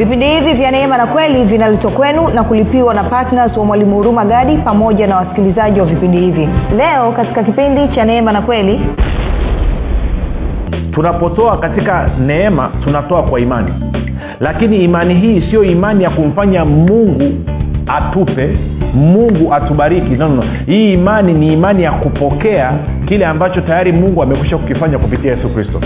vipindi hivi vya neema na kweli vinaletwa kwenu na kulipiwa na ptns wa mwalimu huruma gadi pamoja na wasikilizaji wa vipindi hivi. Leo katika kipindi cha neema na kweli tunapotoa katika neema tunatoa kwa imani. Lakini imani hii siyo imani ya kumfanya mungu atupe mungu atubariki. No, no, hii imani ni imani ya kupokea kile ambacho tayari mungu amekwisha kukifanya kupitia yesu kristo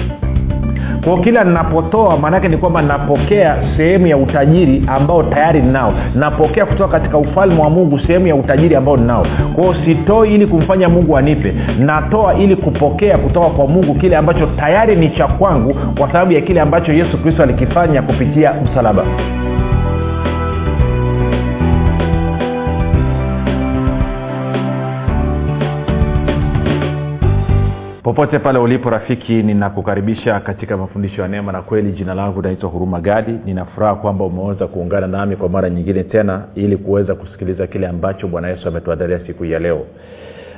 kwao kila ninapotoa maanaake ni kwamba napokea sehemu ya utajiri ambao tayari ninao. Napokea kutoka katika ufalme wa mungu sehemu ya utajiri ambao ninao. Kwao sitoi ili kumfanya mungu anipe. Natoa ili kupokea kutoka kwa mungu kile ambacho tayari ni cha kwangu kwa sababu ya kile ambacho yesu kristo alikifanya kupitia msalaba popote pale ulipo rafiki ninakukaribisha katika mafundisho ya neema na kweli. Jina langu naitwa huruma gadi. Ninafuraha kwamba umeweza kuungana nami kwa mara nyingine tena ili kuweza kusikiliza kile ambacho bwana yesu ametuandalia siku hii ya leo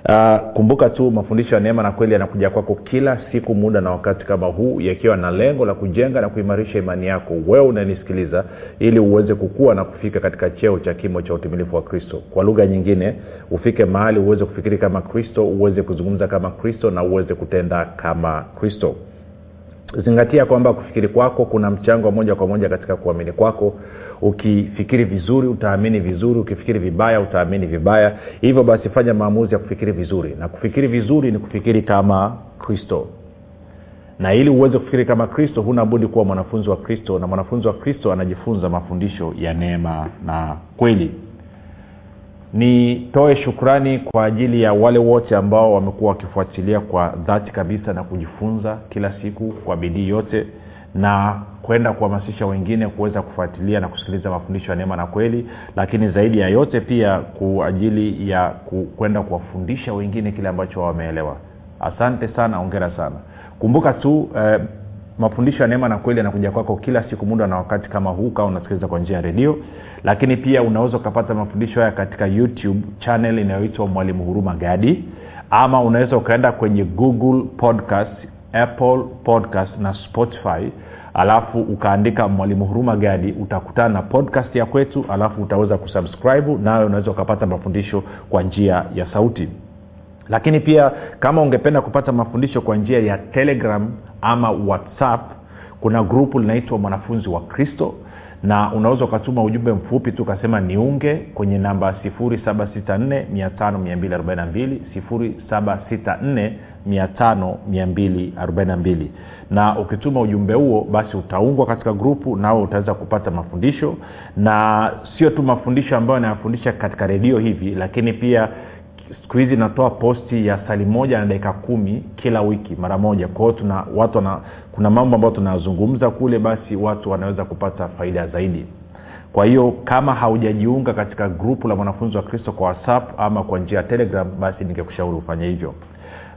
Uh, kumbuka tu mafundisho ya neema na kweli yanakuja kwako kila siku muda na wakati kama huu yakiwa na lengo la kujenga na kuimarisha imani yako. Wewe unanisikiliza ili uweze kukua na kufika katika cheo cha kimo cha utimilifu wa kristo. Kwa lugha nyingine ufike mahali uweze kufikiri kama kristo uweze kuzungumza kama kristo na uweze kutenda kama kristo. Zingatia kwamba kufikiri kwako kuna mchango moja kwa moja katika kuamini kwako ukifikiri vizuri utaamini vizuri. Ukifikiri vibaya utaamini vibaya. Hivyo basi fanya maamuzi ya kufikiri vizuri. Na kufikiri vizuri ni kufikiri kama kristo. Na ili uweze kufikiri kama kristo huna budi kuwa mwanafunzi wa kristo. Na mwanafunzi wa kristo anajifunza mafundisho ya neema na kweli. Nitoe shukrani kwa ajili ya wale wote ambao wamekuwa wakifuatilia kwa dhati kabisa na kujifunza kila siku kwa bidii yote na kwenda kuhamasisha wengine kuweza kufuatilia na kusikiliza mafundisho ya neema na kweli lakini zaidi ya yote pia kwa ajili ya kwenda kuwafundisha wengine kile ambacho wameelewa. Asante sana ongera sana. Kumbuka tu eh, mafundisho ya neema na kweli yanakuja kwako kila siku muda na wakati kama huu kama unasikiliza kwa njia ya redio. Lakini pia unaweza ukapata mafundisho haya katika youtube channel inayoitwa mwalimu huruma gadi ama unaweza ukaenda kwenye google podcast apple podcast na spotify alafu ukaandika mwalimu huruma gadi utakutana na podcast ya kwetu alafu utaweza kusubscribe nawe unaweza ukapata mafundisho kwa njia ya sauti. Lakini pia kama ungependa kupata mafundisho kwa njia ya telegram ama whatsapp kuna grupu linaitwa mwanafunzi wa kristo na unaweza ukatuma ujumbe mfupi tu ukasema niunge kwenye namba 764 5242 na ukituma ujumbe huo basi utaungwa katika grupu nawe utaweza kupata mafundisho. Na sio tu mafundisho ambayo anayafundisha katika redio hivi lakini pia siku hizi natoa posti ya sali moja na dakika kumi kila wiki mara moja. Kwao tuna watu wana, kuna mambo ambayo tunazungumza kule basi watu wanaweza kupata faida zaidi. Kwa hiyo kama haujajiunga katika grupu la mwanafunzi wa kristo kwa whatsapp ama kwa njia ya telegram basi ningekushauri ufanye hivyo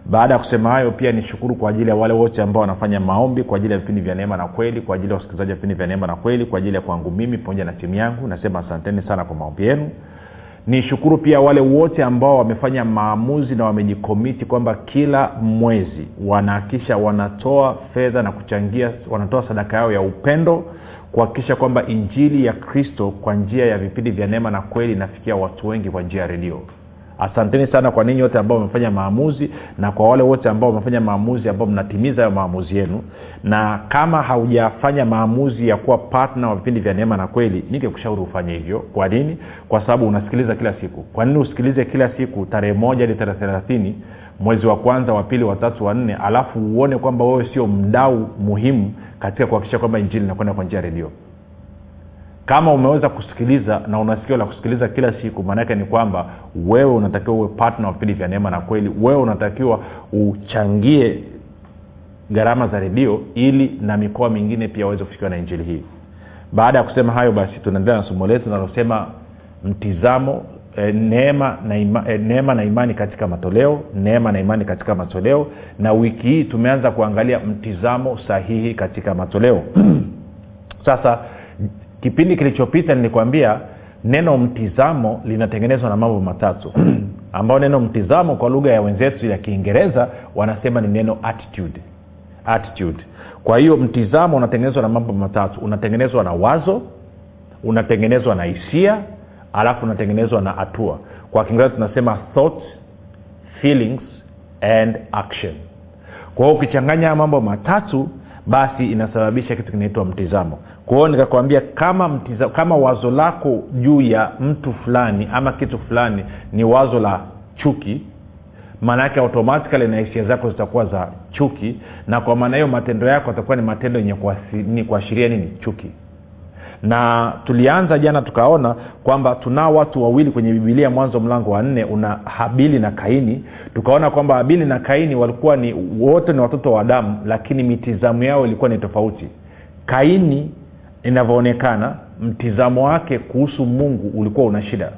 baada ya kusema hayo pia nishukuru kwa ajili ya wale wote ambao wanafanya maombi kwa ajili ya vipindi vya neema na kweli kwa ajili ya wasikilizaji wa vipindi vya neema na kweli kwa ajili ya kwangu mimi pamoja na timu yangu. Nasema asanteni sana kwa maombi yenu. Nishukuru pia wale wote ambao wamefanya maamuzi na wamejikomiti kwamba kila mwezi wanahakisha wanatoa fedha na kuchangia wanatoa sadaka yao ya upendo kuhakikisha kwamba injili ya kristo kwa njia ya vipindi vya neema na kweli inafikia watu wengi kwa njia ya redio asanteni sana kwa ninyi wote ambao wamefanya maamuzi na kwa wale wote ambao wamefanya maamuzi ambao mnatimiza hayo maamuzi yenu. Na kama haujafanya maamuzi ya kuwa patna wa vipindi vya neema na kweli ningekushauri ufanye hivyo. Kwa nini? Kwa sababu unasikiliza kila siku. Kwa nini usikilize kila siku tarehe moja hadi tarehe thelathini mwezi wa kwanza wa pili watatu wa nne alafu uone kwamba wewe sio mdau muhimu katika kuhakikisha kwamba injili inakwenda kwa njia ya redio kama umeweza kusikiliza na unasikio la kusikiliza kila siku maanaake ni kwamba wewe unatakiwa uwe patna wa vipindi vya neema na kweli. Wewe unatakiwa uchangie gharama za redio ili na mikoa mingine pia waweze kufikiwa na injili hii. Baada ya kusema hayo basi tunaendelea na somo letu linalosema mtizamo e, neema, na ima, e, neema na imani katika matoleo neema na imani katika matoleo. Na wiki hii tumeanza kuangalia mtizamo sahihi katika matoleo. Sasa kipindi kilichopita nilikwambia neno mtizamo linatengenezwa na mambo matatu ambayo neno mtizamo kwa lugha ya wenzetu ya kiingereza wanasema ni neno attitude. Attitude. Kwa hiyo mtizamo unatengenezwa na mambo matatu. Unatengenezwa na wazo unatengenezwa na hisia alafu unatengenezwa na hatua. Kwa kiingereza tunasema thought feelings and action. Kwa hiyo ukichanganya mambo matatu basi inasababisha kitu kinaitwa mtizamo. Kwa hiyo nikakwambia kama mtiza, kama wazo lako juu ya mtu fulani ama kitu fulani ni wazo la chuki maana yake automatikali na hisia zako zitakuwa za chuki na kwa maana hiyo matendo yako atakuwa ni matendo yenye kuashiria nini? Chuki na tulianza jana tukaona kwamba tunao watu wawili kwenye bibilia mwanzo mlango wa nne una habili na kaini. Tukaona kwamba habili na kaini walikuwa ni wote ni watoto wa adamu lakini mitizamo yao ilikuwa ni tofauti. Kaini inavyoonekana mtizamo wake kuhusu mungu ulikuwa una shida.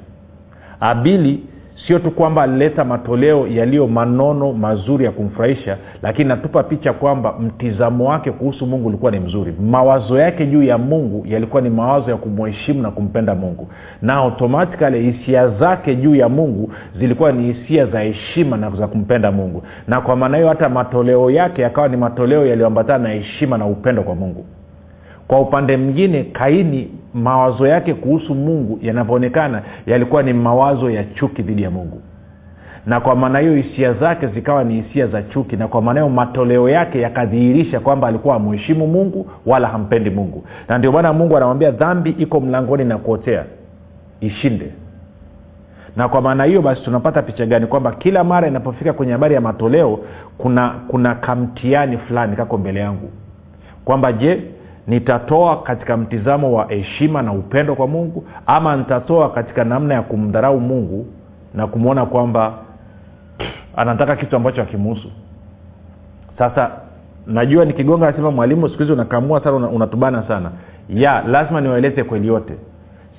Abili sio tu kwamba alileta matoleo yaliyo manono mazuri ya kumfurahisha lakini natupa picha kwamba mtizamo wake kuhusu mungu ulikuwa ni mzuri. Mawazo yake juu ya mungu yalikuwa ni mawazo ya kumheshimu na kumpenda mungu. Na automatikali hisia zake juu ya mungu zilikuwa ni hisia za heshima na za kumpenda mungu. Na kwa maana hiyo hata matoleo yake yakawa ni matoleo yaliyoambatana na heshima na upendo kwa mungu kwa upande mwingine kaini mawazo yake kuhusu mungu yanavyoonekana yalikuwa ni mawazo ya chuki dhidi ya mungu. Na kwa maana hiyo hisia zake zikawa ni hisia za chuki na kwa maana hiyo matoleo yake yakadhihirisha kwamba alikuwa hamheshimu mungu wala hampendi mungu. Na ndio maana mungu anamwambia dhambi iko mlangoni na kuotea ishinde. Na kwa maana hiyo basi tunapata picha gani kwamba kila mara inapofika kwenye habari ya matoleo kuna kuna kamtiani fulani kako mbele yangu. Kwamba je nitatoa katika mtizamo wa heshima na upendo kwa mungu ama nitatoa katika namna ya kumdharau mungu na kumwona kwamba anataka kitu ambacho akimuhusu sasa najua nikigonga nasema mwalimu siku hizi unakamua sana unatubana sana. Ya lazima niwaeleze kweli yote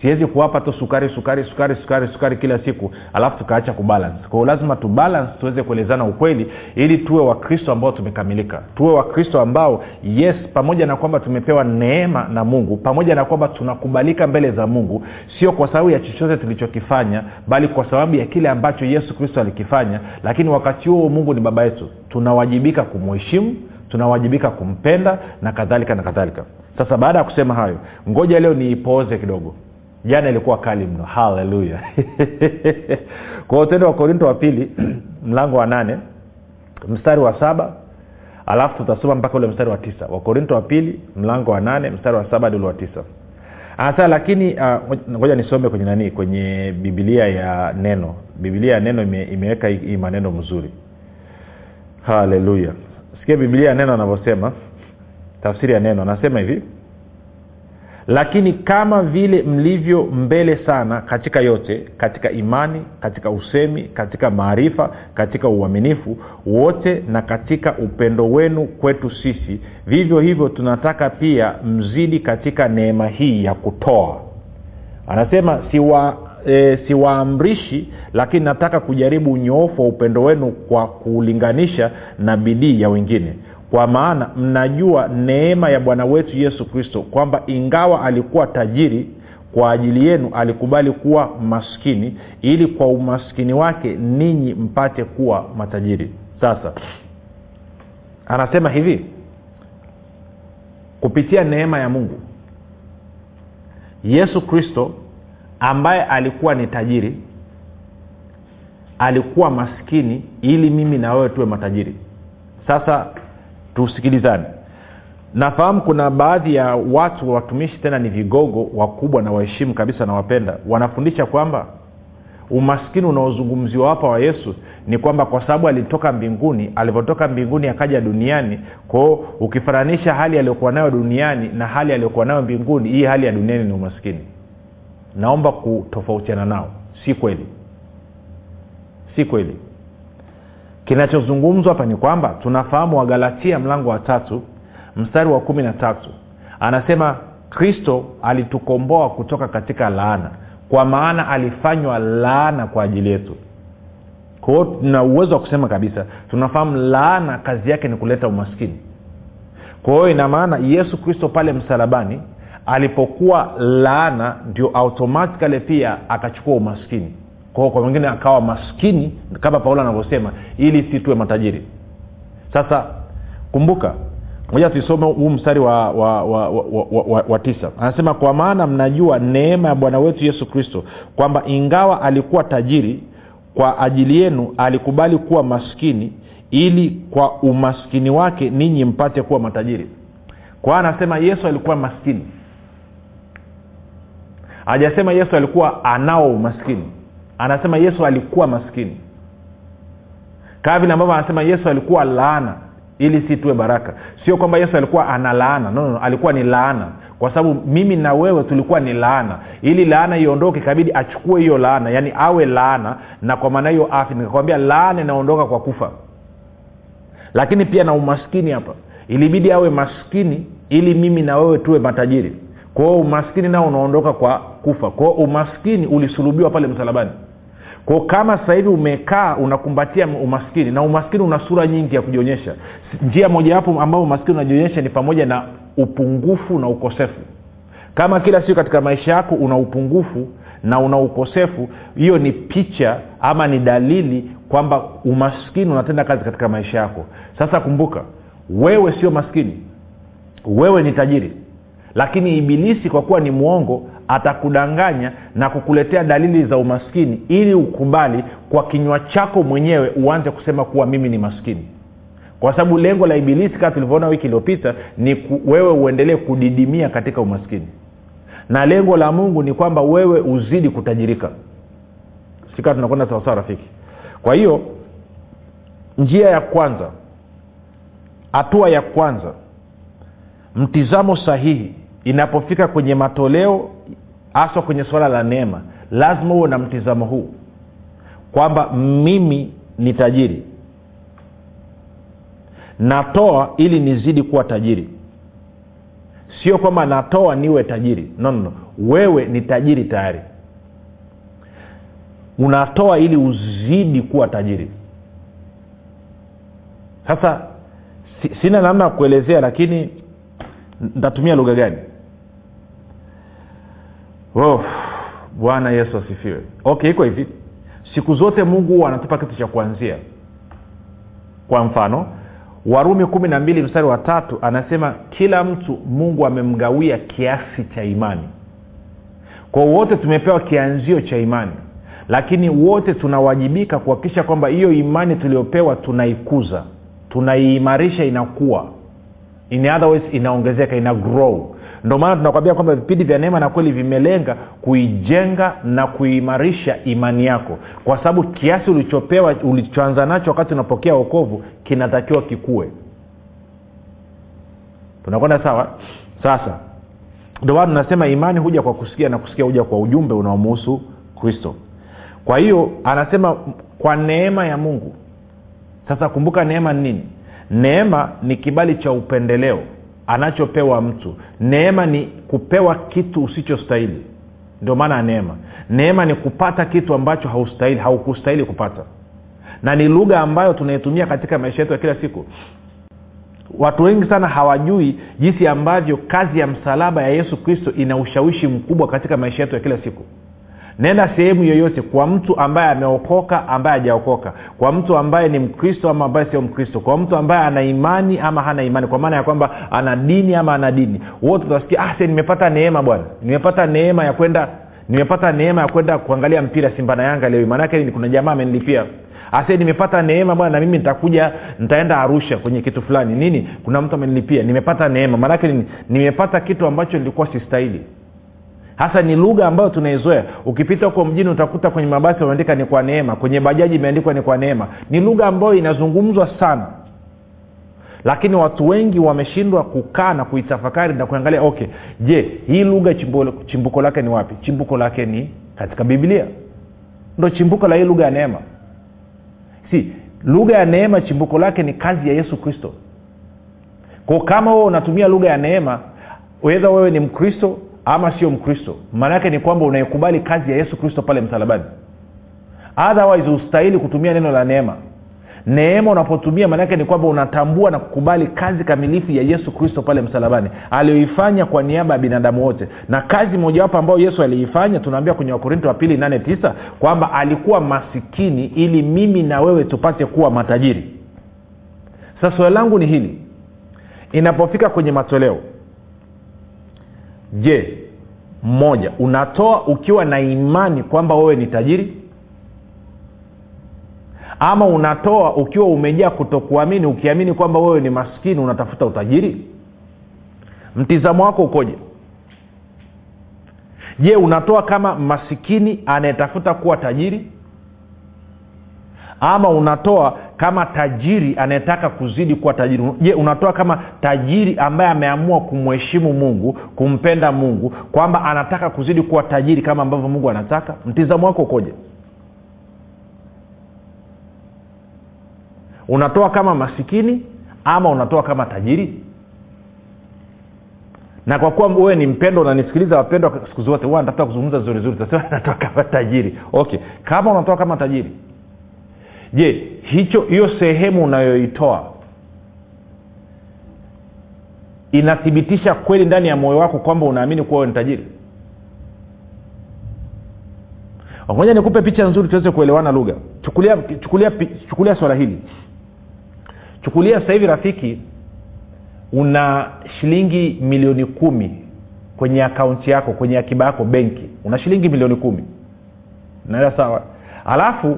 siwezi kuwapa tu sukari sukari sukari sukari sukari kila siku. Alafu tukaacha kubalance. Kwao lazima tubalance tuweze kuelezana ukweli ili tuwe wakristo ambao tumekamilika. Tuwe wakristo ambao yes pamoja na kwamba tumepewa neema na mungu pamoja na kwamba tunakubalika mbele za mungu sio kwa sababu ya chochote tulichokifanya bali kwa sababu ya kile ambacho yesu kristo alikifanya. Lakini wakati huo mungu ni baba yetu. Tunawajibika kumuheshimu tunawajibika kumpenda na kadhalika na kadhalika. Sasa baada ya kusema hayo ngoja leo niipooze kidogo jana ilikuwa kali mno. Haleluya kwa utendo wa korinto wa pili mlango wa nane mstari wa saba alafu tutasoma mpaka ule mstari wa tisa. Wakorinto wa pili mlango wa nane mstari wa saba hadi wa tisa. Hasa lakini uh, ngoja nisome kwenye nani kwenye bibilia ya neno. Bibilia ya neno ime, imeweka hii maneno mzuri. Haleluya sikia bibilia ya neno anavyosema. Tafsiri ya neno. Anasema hivi lakini kama vile mlivyo mbele sana katika yote katika imani katika usemi katika maarifa katika uaminifu wote na katika upendo wenu kwetu sisi vivyo hivyo tunataka pia mzidi katika neema hii ya kutoa. Anasema siwa e, siwaamrishi lakini nataka kujaribu unyoofu wa upendo wenu kwa kuulinganisha na bidii ya wengine kwa maana mnajua neema ya bwana wetu yesu kristo kwamba ingawa alikuwa tajiri kwa ajili yenu alikubali kuwa maskini ili kwa umaskini wake ninyi mpate kuwa matajiri. Sasa anasema hivi kupitia neema ya mungu yesu kristo ambaye alikuwa ni tajiri alikuwa maskini ili mimi na wewe tuwe matajiri. Sasa tusikilizane. Nafahamu kuna baadhi ya watu watumishi tena ni vigogo wakubwa na waheshimu kabisa na wapenda. Wanafundisha kwamba umaskini unaozungumziwa hapa wa yesu ni kwamba kwa sababu alitoka mbinguni alivyotoka mbinguni akaja duniani kwao ukifananisha hali aliyokuwa nayo duniani na hali aliyokuwa nayo mbinguni hii hali ya duniani ni umaskini. Naomba kutofautiana nao. Si kweli. Si kweli kinachozungumzwa hapa ni kwamba tunafahamu wagalatia mlango wa tatu mstari wa kumi na tatu. Anasema kristo alitukomboa kutoka katika laana kwa maana alifanywa laana kwa ajili yetu. Kwa hiyo tuna uwezo wa kusema kabisa tunafahamu laana kazi yake ni kuleta umaskini. Kwa hiyo ina maana yesu kristo pale msalabani alipokuwa laana ndio automatikali pia akachukua umaskini kwa wengine akawa maskini kama paulo anavyosema ili si tuwe matajiri. Sasa kumbuka moja tuisome huu mstari wa, wa, wa, wa, wa, wa, wa tisa. Anasema kwa maana mnajua neema ya bwana wetu yesu kristo kwamba ingawa alikuwa tajiri kwa ajili yenu alikubali kuwa maskini ili kwa umaskini wake ninyi mpate kuwa matajiri. Kwa anasema yesu alikuwa maskini. Hajasema yesu alikuwa anao umaskini anasema yesu alikuwa maskini. Kaa vile ambavyo anasema yesu alikuwa laana ili si tuwe baraka. Sio kwamba yesu alikuwa ana laana. No, no, alikuwa ni laana. Kwa sababu mimi na wewe tulikuwa ni laana. Ili laana iondoke ikabidi achukue hiyo laana. Yaani awe laana na kwa maana hiyo afya nikakwambia laana inaondoka kwa kufa. Lakini pia na umaskini hapa. Ilibidi awe maskini ili mimi na wewe tuwe matajiri. Kwao umaskini nao unaondoka kwa kufa. Kwao umaskini ulisulubiwa pale msalabani kwao kama sasa hivi umekaa unakumbatia umaskini na umaskini una sura nyingi ya kujionyesha. Njia mojawapo ambayo umaskini unajionyesha ni pamoja na upungufu na ukosefu. Kama kila siku katika maisha yako una upungufu na una ukosefu hiyo ni picha ama ni dalili kwamba umaskini unatenda kazi katika maisha yako. Sasa kumbuka wewe sio maskini. Wewe ni tajiri. Lakini ibilisi kwa kuwa ni mwongo atakudanganya na kukuletea dalili za umaskini ili ukubali kwa kinywa chako mwenyewe uanze kusema kuwa mimi ni maskini. Kwa sababu lengo la ibilisi kama tulivyoona wiki iliyopita ni ku, wewe uendelee kudidimia katika umaskini. Na lengo la mungu ni kwamba wewe uzidi kutajirika. Sikaa tunakwenda sawasawa rafiki. Kwa hiyo njia ya kwanza hatua ya kwanza mtizamo sahihi inapofika kwenye matoleo haswa kwenye suala la neema lazima huwe na mtizamo huu kwamba mimi ni tajiri. Natoa ili nizidi kuwa tajiri. Sio kwamba natoa niwe tajiri. No, no, no. wewe ni tajiri tayari. Unatoa ili uzidi kuwa tajiri. Sasa sina namna ya kuelezea lakini ntatumia lugha gani oh, bwana yesu asifiwe. Okay iko hivi. Siku zote mungu huwa anatupa kitu cha kuanzia. Kwa mfano warumi kumi na mbili mstari wa tatu anasema kila mtu mungu amemgawia kiasi cha imani. Kwa wote tumepewa kianzio cha imani lakini wote tunawajibika kuhakikisha kwamba hiyo imani tuliyopewa tunaikuza tunaiimarisha inakuwa. In other words inaongezeka ina grow ndio maana tunakwambia kwamba vipindi vya neema na kweli vimelenga kuijenga na kuimarisha imani yako. Kwa sababu kiasi ulichopewa ulichoanza nacho wakati unapokea okovu kinatakiwa kikue. Tunakwenda sawa? Sasa ndio maana tunasema imani huja kwa kusikia na kusikia huja kwa ujumbe unaomuhusu kristo. Kwa hiyo anasema kwa neema ya mungu. Sasa kumbuka neema ni nini? Neema ni kibali cha upendeleo anachopewa mtu neema ni kupewa kitu usichostahili. Ndio maana ya neema. Neema ni kupata kitu ambacho haustahili haukustahili kupata. Na ni lugha ambayo tunaitumia katika maisha yetu ya kila siku. Watu wengi sana hawajui jinsi ambavyo kazi ya msalaba ya yesu kristo ina ushawishi mkubwa katika maisha yetu ya kila siku nenda sehemu yoyote kwa mtu ambaye ameokoka ambaye hajaokoka. Kwa mtu ambaye ni mkristo ama ambaye sio mkristo. Kwa mtu ambaye ana imani ama hana imani. Kwa maana ya kwamba ana dini ama ana dini. Wote utasikia ah, nimepata neema bwana. Nimepata neema ya kwenda nimepata neema ya kwenda kuangalia mpira simba na yanga leo. Maanake kuna jamaa amenilipia. Ase nimepata neema bwana na mimi nitakuja nitaenda arusha kwenye kitu fulani. Nini? Kuna mtu amenilipia. Nimepata neema. Maanake nimepata kitu ambacho nilikuwa sistahili hasa ni lugha ambayo tunaizoea. Ukipita huko mjini utakuta kwenye mabasi wameandika ni kwa neema. Kwenye bajaji imeandikwa ni kwa neema. Ni lugha ambayo inazungumzwa sana. Lakini watu wengi wameshindwa kukaa na kuitafakari na kuangalia okay je hii lugha chimbuko, lake ni wapi? Chimbuko lake ni katika biblia. Ndo chimbuko la hii lugha ya neema. Si lugha ya neema chimbuko lake ni kazi ya yesu kristo. Ko kama wewe unatumia lugha ya neema wedha wewe ni mkristo ama sio mkristo. Maana yake ni kwamba unaikubali kazi ya yesu kristo pale msalabani. Otherwise ustahili kutumia neno la neema. Neema unapotumia maanaake ni kwamba unatambua na kukubali kazi kamilifu ya yesu kristo pale msalabani. Aliyoifanya kwa niaba ya binadamu wote. Na kazi mojawapo ambayo yesu aliifanya tunaambia kwenye wakorinto wa pili nane tisa kwamba alikuwa masikini ili mimi na wewe tupate kuwa matajiri. Sasa swali langu ni hili. Inapofika kwenye matoleo je mmoja unatoa ukiwa na imani kwamba wewe ni tajiri? Ama unatoa ukiwa umejaa kutokuamini ukiamini kwamba wewe ni maskini unatafuta utajiri? Mtizamo wako ukoje? Je unatoa kama masikini anayetafuta kuwa tajiri ama unatoa kama tajiri anayetaka kuzidi kuwa tajiri. Je unatoa kama tajiri ambaye ameamua kumheshimu mungu kumpenda mungu kwamba anataka kuzidi kuwa tajiri kama ambavyo mungu anataka? Mtizamo wako ukoje? Unatoa kama masikini ama unatoa kama tajiri? Na kwa kuwa wewe ni mpendo unanisikiliza wapendwa siku zote huwa natafuta kuzungumza zuri zuri tasema natoa kama tajiri. Okay. Kama unatoa kama tajiri je hicho hiyo sehemu unayoitoa inathibitisha kweli ndani ya moyo wako kwamba unaamini kuwa ni tajiri? Ngoja nikupe picha nzuri tuweze kuelewana lugha. Chukulia chukulia chukulia swala hili. Chukulia sasa hivi rafiki una shilingi milioni kumi kwenye akaunti yako kwenye akiba yako benki. Una shilingi milioni kumi. Naela sawa? Alafu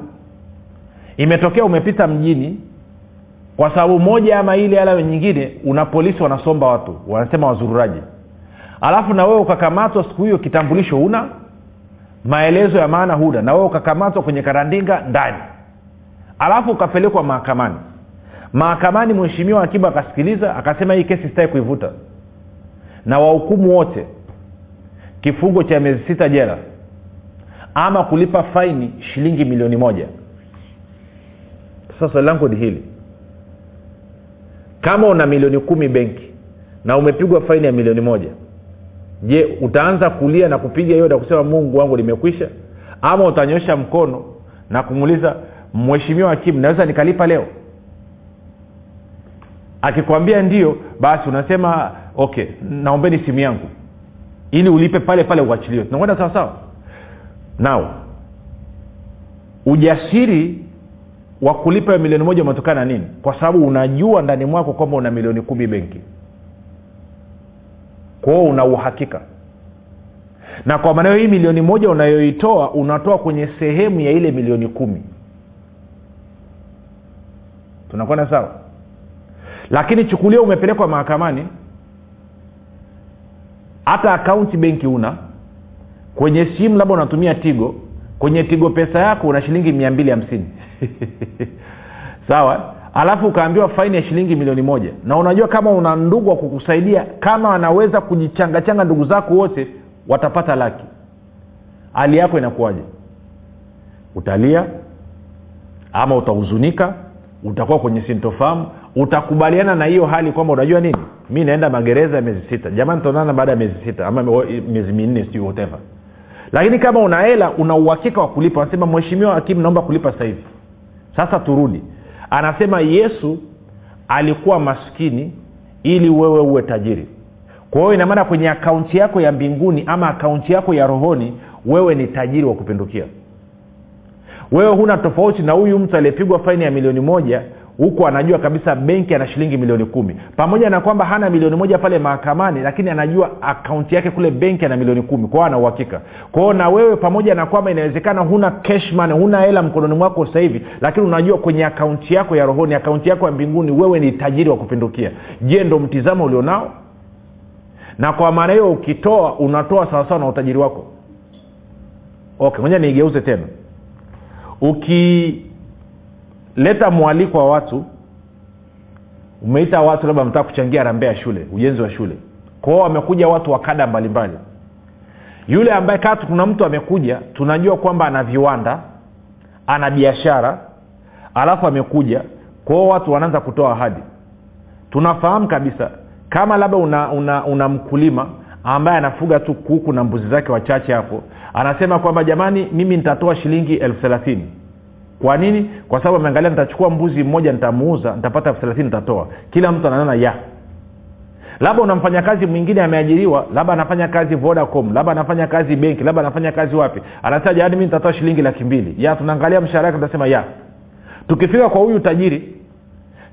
imetokea umepita mjini kwa sababu moja ama ile ala nyingine una polisi wanasomba watu wanasema wazururaji. Alafu na wewe ukakamatwa siku hiyo kitambulisho una maelezo ya maana huna. Na wewe ukakamatwa kwenye karandinga ndani. Alafu ukapelekwa mahakamani. Mahakamani mheshimiwa akiba akasikiliza akasema hii kesi sitaki kuivuta. Na wahukumu wote kifungo cha miezi sita jela ama kulipa faini shilingi milioni moja sasa langu ni hili. Kama una milioni kumi benki na umepigwa faini ya milioni moja je utaanza kulia na kupiga hiyo na kusema mungu wangu limekwisha ama utanyosha mkono na kumuuliza mheshimiwa hakimu naweza nikalipa leo? Akikwambia ndio basi unasema okay naombeni simu yangu ili ulipe pale pale uachiliwe. Tunakwenda sawasawa sawa? Nao ujasiri wa kulipa milioni moja umetokana na nini? Kwa sababu unajua ndani mwako kwamba una milioni kumi benki. Kwao una uhakika. Na kwa maana hii milioni moja unayoitoa unatoa kwenye sehemu ya ile milioni kumi. Tunakwenda sawa? Lakini chukulia umepelekwa mahakamani hata akaunti benki una kwenye simu labda unatumia tigo kwenye tigo pesa yako una shilingi mia mbili hamsini sawa? Alafu ukaambiwa faini ya shilingi milioni moja. Na unajua kama una ndugu wa kukusaidia kama anaweza kujichangachanga ndugu zako wote watapata laki. Hali yako inakuwaje? Utalia ama utahuzunika utakuwa kwenye sintofahamu utakubaliana na hiyo hali kwamba unajua nini? Mi naenda magereza ya miezi sita. Jamani tutaonana baada ya miezi sita ama miezi minne siu whatever. Lakini kama una hela una uhakika wa kulipa. Nasema mheshimiwa hakimu naomba kulipa sasa hivi sasa turudi. Anasema yesu alikuwa maskini ili wewe uwe tajiri. Kwa hiyo inamaana kwenye akaunti yako ya mbinguni ama akaunti yako ya rohoni wewe ni tajiri wa kupindukia. Wewe huna tofauti na huyu mtu aliyepigwa faini ya milioni moja huku anajua kabisa benki ana shilingi milioni kumi. Pamoja na kwamba hana milioni moja pale mahakamani lakini anajua akaunti yake kule benki ana milioni kumi. Kwao ana uhakika. Kwao na wewe pamoja na kwamba inawezekana huna cashman huna hela mkononi mwako sasa hivi lakini unajua kwenye akaunti yako ya rohoni akaunti yako ya mbinguni wewe ni tajiri wa kupindukia. Je ndo mtizamo ulionao? Na kwa maana hiyo ukitoa unatoa sawasawa na utajiri wako. Okay moja niigeuze tena ukileta mwaliko wa watu. Umeita watu labda mtaka kuchangia rambea shule ujenzi wa shule. Kwao wamekuja watu wa kada mbalimbali. Yule ambaye kaa kuna mtu amekuja tunajua kwamba ana viwanda ana biashara alafu amekuja kwao watu wanaanza kutoa ahadi. Tunafahamu kabisa kama labda una, una, una mkulima ambaye anafuga tu kuku na mbuzi zake wachache hapo anasema kwamba jamani mimi nitatoa shilingi elfu thelathini kwa nini? Kwa sababu ameangalia nitachukua mbuzi mmoja nitamuuza nitapata elfu thelathini nitatoa. Kila mtu anaona ya. Labda una mfanyakazi mwingine ameajiriwa labda anafanya kazi vodacom labda anafanya kazi benki labda anafanya kazi wapi. Anasema jamani mi nitatoa shilingi laki mbili. Ya tunaangalia mshahara wake tunasema ya. Tukifika kwa huyu tajiri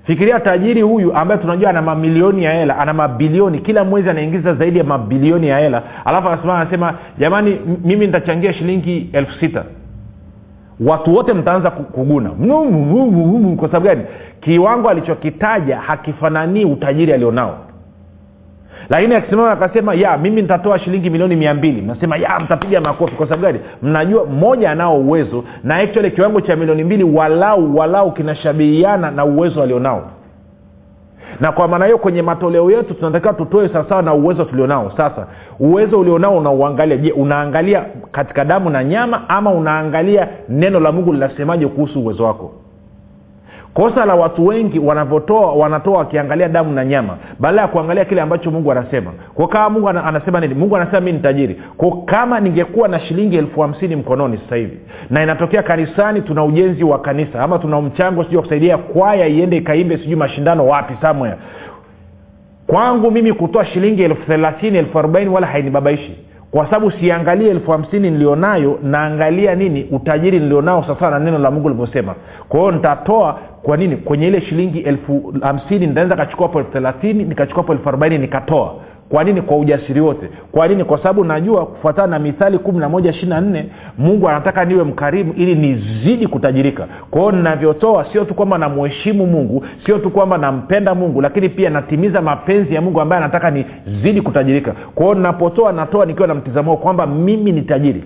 fikiria tajiri huyu ambaye tunajua ana mamilioni ya hela ana mabilioni. Kila mwezi anaingiza zaidi ya mabilioni ya hela. Alafu anasimama anasema jamani mimi nitachangia shilingi elfu sita watu wote mtaanza kuguna. Kwa sababu gani? Kiwango alichokitaja hakifananii utajiri alionao. Lakini akisimama akasema ya mimi nitatoa shilingi milioni mia mbili. Mnasema ya mtapiga makofi. Kwa sababu gani? Mnajua mmoja anao uwezo na actually kiwango cha milioni mbili walau walau kinashabihiana na uwezo alionao na kwa maana hiyo kwenye matoleo yetu tunatakiwa tutoe sawasawa na uwezo tulionao. Sasa uwezo ulionao unauangalia. Je unaangalia katika damu na nyama ama unaangalia neno la mungu linasemaje kuhusu uwezo wako kosa la watu wengi wanavyotoa wanatoa wakiangalia damu na nyama baada ya kuangalia kile ambacho mungu anasema. Kwa kama mungu anasema nini? Mungu anasema mi ni tajiri. Kwa kama ningekuwa na shilingi elfu hamsini mkononi sasa hivi na inatokea kanisani tuna ujenzi wa kanisa ama tuna mchango sijui wa kusaidia kwaya iende ikaimbe sijui mashindano wapi samwea kwangu mimi kutoa shilingi elfu thelathini elfu arobaini wala hainibabaishi kwa sababu siangalie elfu hamsini nilionayo naangalia nini utajiri nilionao sasa na neno la mungu livyosema kwa hiyo nitatoa kwa nini? Kwenye ile shilingi elfu hamsini nitaweza kachukua po elfu thelathini nikachukua po elfu arobaini nikatoa kwa nini? Kwa ujasiri wote. Kwa nini? Kwa sababu najua kufuatana na mithali kumi na moja ishiri na nne mungu anataka niwe mkarimu ili nizidi kutajirika. Kwa hiyo ninavyotoa sio tu kwamba namuheshimu mungu sio tu kwamba nampenda mungu lakini pia natimiza mapenzi ya mungu ambaye anataka nizidi kutajirika. Kwa hiyo ninapotoa natoa nikiwa na mtizamo kwamba mimi ni tajiri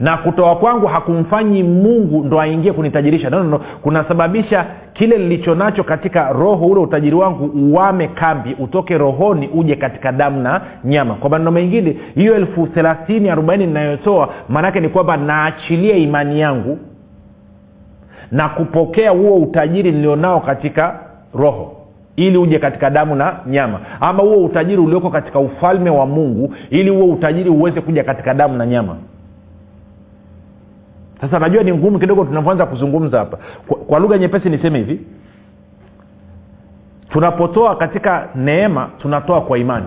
na kutoa kwangu hakumfanyi mungu ndo aingie kunitajirisha. No, no, no. kunasababisha kile nilicho nacho katika roho ule utajiri wangu uwame kambi utoke rohoni uje katika damu na nyama. Kwa maneno mengine hiyo elfu thelathini arobaini ninayotoa maanaake ni kwamba naachilia imani yangu na kupokea huo utajiri nilionao katika roho ili uje katika damu na nyama. Ama huo utajiri ulioko katika ufalme wa mungu ili huo utajiri uweze kuja katika damu na nyama sasa najua ni ngumu kidogo tunavyoanza kuzungumza hapa. Kwa, kwa lugha nyepesi niseme hivi. Tunapotoa katika neema tunatoa kwa imani.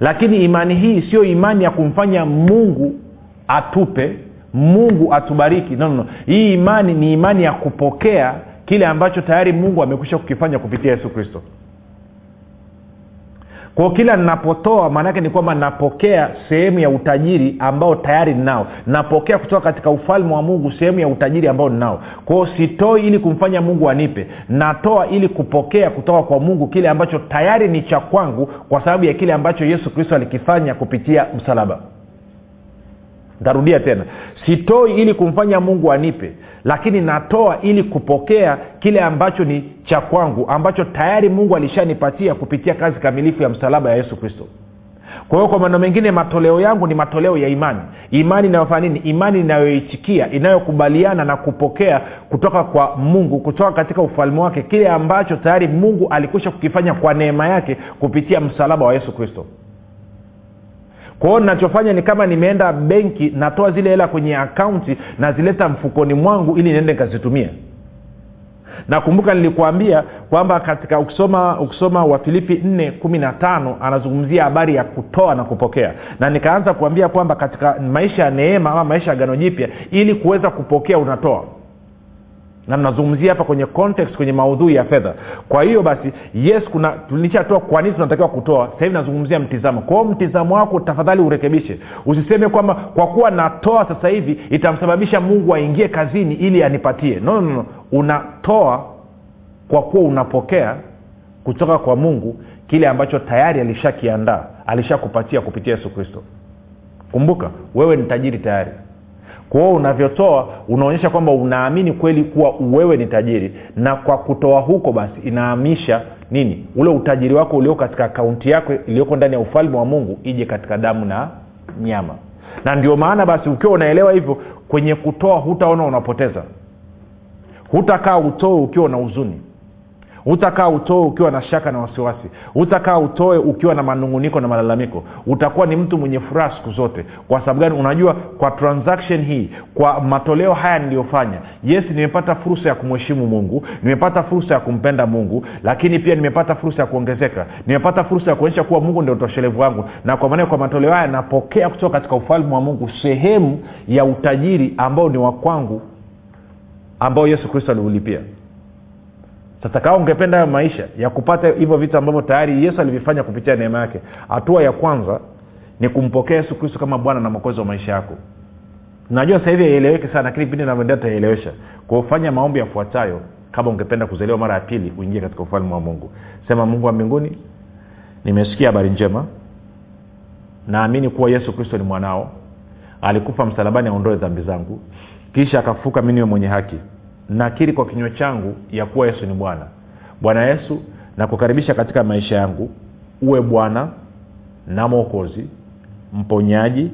Lakini imani hii sio imani ya kumfanya mungu atupe mungu atubariki. No, no, hii imani ni imani ya kupokea kile ambacho tayari mungu amekwisha kukifanya kupitia yesu kristo kwao kila ninapotoa maanaake ni kwamba napokea sehemu ya utajiri ambao tayari ninao. Napokea kutoka katika ufalme wa mungu sehemu ya utajiri ambao ninao. Kwao sitoi ili kumfanya mungu anipe. Natoa ili kupokea kutoka kwa mungu kile ambacho tayari ni cha kwangu kwa sababu ya kile ambacho yesu kristo alikifanya kupitia msalaba ntarudia tena. Sitoi ili kumfanya mungu anipe lakini natoa ili kupokea kile ambacho ni cha kwangu ambacho tayari mungu alishanipatia kupitia kazi kamilifu ya msalaba ya yesu kristo. Kwa hiyo kwa maneno mengine matoleo yangu ni matoleo ya imani. Imani inayofanya nini? Imani inayoitikia inayokubaliana na kupokea kutoka kwa mungu kutoka katika ufalme wake kile ambacho tayari mungu alikwisha kukifanya kwa neema yake kupitia msalaba wa yesu kristo kwa hiyo nachofanya ni kama nimeenda benki natoa zile hela kwenye akaunti nazileta mfukoni mwangu ili niende nikazitumia nakumbuka nilikuambia kwamba katika ukisoma ukisoma wafilipi nne kumi na tano anazungumzia habari ya kutoa na kupokea. Na nikaanza kuambia kwamba katika maisha ya neema ama maisha ya gano jipya ili kuweza kupokea unatoa na nazungumzia hapa kwenye context kwenye maudhui ya fedha. Kwa hiyo basi yes kuna nishatoa kwa nini tunatakiwa kutoa? Hivi nazungumzia mtizamo. Kwao mtizamo wako tafadhali urekebishe. Usiseme kwamba kwa kuwa natoa sasa hivi itamsababisha mungu aingie kazini ili anipatie. No, no, no. unatoa kwa kuwa unapokea kutoka kwa mungu kile ambacho tayari alishakiandaa alishakupatia kupitia yesu kristo. Kumbuka wewe ni tajiri tayari kwa hiyo unavyotoa unaonyesha kwamba unaamini kweli kuwa wewe ni tajiri. Na kwa kutoa huko basi inahamisha nini? Ule utajiri wako ulioko katika akaunti yako iliyoko ndani ya ufalme wa mungu ije katika damu na nyama. Na ndio maana basi ukiwa unaelewa hivyo kwenye kutoa hutaona unapoteza. Hutakaa utoe ukiwa na huzuni hutakaa utoe ukiwa na shaka na wasiwasi. Hutakaa utoe ukiwa na manunguniko na malalamiko. Utakuwa ni mtu mwenye furaha siku zote. Kwa sababu gani? Unajua kwa transaction hii kwa matoleo haya niliyofanya yes nimepata fursa ya kumheshimu mungu nimepata fursa ya kumpenda mungu lakini pia nimepata fursa ya kuongezeka. Nimepata fursa ya kuonyesha kuwa mungu ndio utoshelevu wangu. Na kwa maana kwa matoleo haya napokea kutoka katika ufalme wa mungu sehemu ya utajiri ambao ni wa kwangu ambao yesu kristo aliulipia sasa kama ungependa hayo maisha ya kupata hivyo vitu ambavyo tayari yesu alivifanya kupitia neema yake hatua ya kwanza ni kumpokea yesu kristo kama bwana na mwokozi wa maisha yako. Najua sasa hivi sana lakini pindi navyoendelea taielewesha kufanya maombi yafuatayo kama ungependa kuzaliwa mara ya pili uingie katika ufalme wa mungu. Sema mungu wa mbinguni nimesikia habari njema. Naamini kuwa yesu kristo ni mwanao. Alikufa msalabani aondoe dhambi zangu. Kisha akafuka mi niwe mwenye haki nakiri kwa kinywa changu ya kuwa yesu ni bwana. Bwana yesu nakukaribisha katika maisha yangu. Uwe bwana na mwokozi mponyaji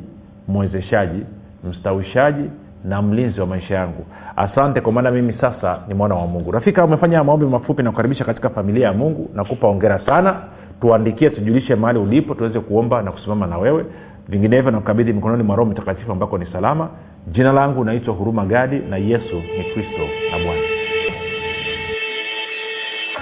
mwezeshaji mstawishaji na mlinzi wa maisha yangu. Asante kwa maana mimi sasa ni mwana wa mungu. Rafika umefanya maombi mafupi na kukaribisha katika familia ya mungu. Nakupa ongera sana. Tuandikie tujulishe mahali ulipo tuweze kuomba na kusimama na wewe. Vinginevyo nakukabidhi mikononi mwa roho mtakatifu ambako ni salama jina langu naitwa huruma gadi na yesu ni kristo na bwana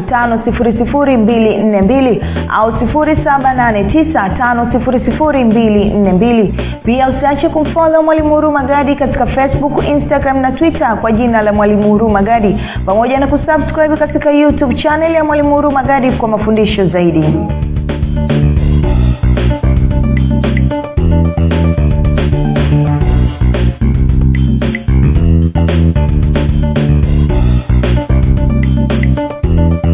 5242 au 7895242 pia usiache kumfolo mwalimu huruma gadi katika facebook instagram na twitter kwa jina la mwalimu huruma gadi pamoja na kusubscribe katika youtube chanel ya mwalimu huruma gadi kwa mafundisho zaidi